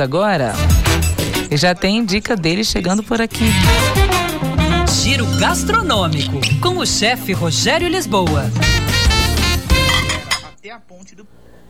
agora. Já tem dica dele chegando por aqui. Giro gastronômico com o chefe Rogério Lisboa.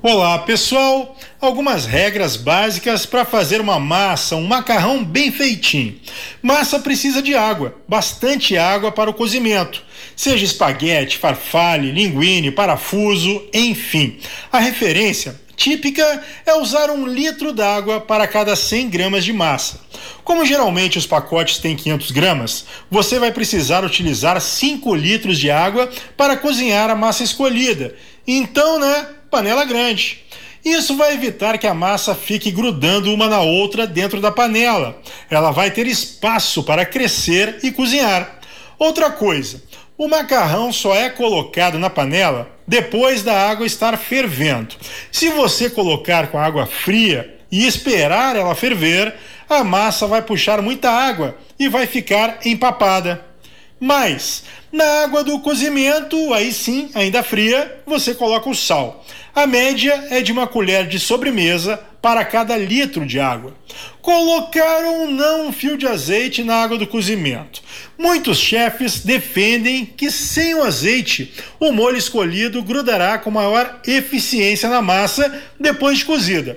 Olá, pessoal. Algumas regras básicas para fazer uma massa, um macarrão bem feitinho. Massa precisa de água, bastante água para o cozimento. Seja espaguete, farfalle, linguine, parafuso, enfim. A referência típica é usar um litro d'água para cada 100 gramas de massa. Como geralmente os pacotes têm 500 gramas, você vai precisar utilizar 5 litros de água para cozinhar a massa escolhida. Então, né, panela grande. Isso vai evitar que a massa fique grudando uma na outra dentro da panela. Ela vai ter espaço para crescer e cozinhar. Outra coisa, o macarrão só é colocado na panela depois da água estar fervendo. Se você colocar com água fria e esperar ela ferver, a massa vai puxar muita água e vai ficar empapada. Mas na água do cozimento, aí sim, ainda fria, você coloca o sal. A média é de uma colher de sobremesa para cada litro de água. Colocar ou não um fio de azeite na água do cozimento. Muitos chefes defendem que sem o azeite, o molho escolhido grudará com maior eficiência na massa depois de cozida.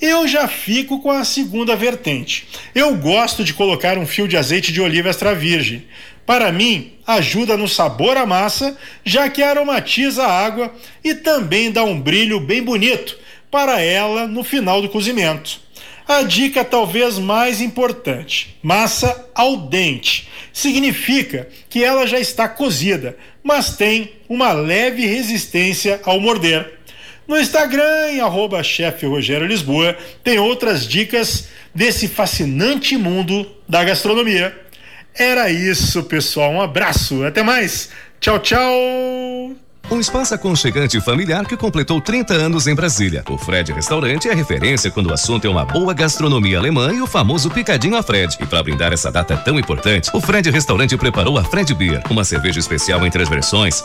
Eu já fico com a segunda vertente. Eu gosto de colocar um fio de azeite de oliva extra virgem. Para mim, ajuda no sabor à massa, já que aromatiza a água e também dá um brilho bem bonito para ela no final do cozimento. A dica talvez mais importante: massa al dente. Significa que ela já está cozida, mas tem uma leve resistência ao morder. No Instagram, em arroba chefe Rogério Lisboa, tem outras dicas desse fascinante mundo da gastronomia. Era isso, pessoal. Um abraço. Até mais. Tchau, tchau. Um espaço aconchegante e familiar que completou 30 anos em Brasília. O Fred Restaurante é referência quando o assunto é uma boa gastronomia alemã e o famoso picadinho a Fred. E para brindar essa data tão importante, o Fred Restaurante preparou a Fred Beer, uma cerveja especial entre as versões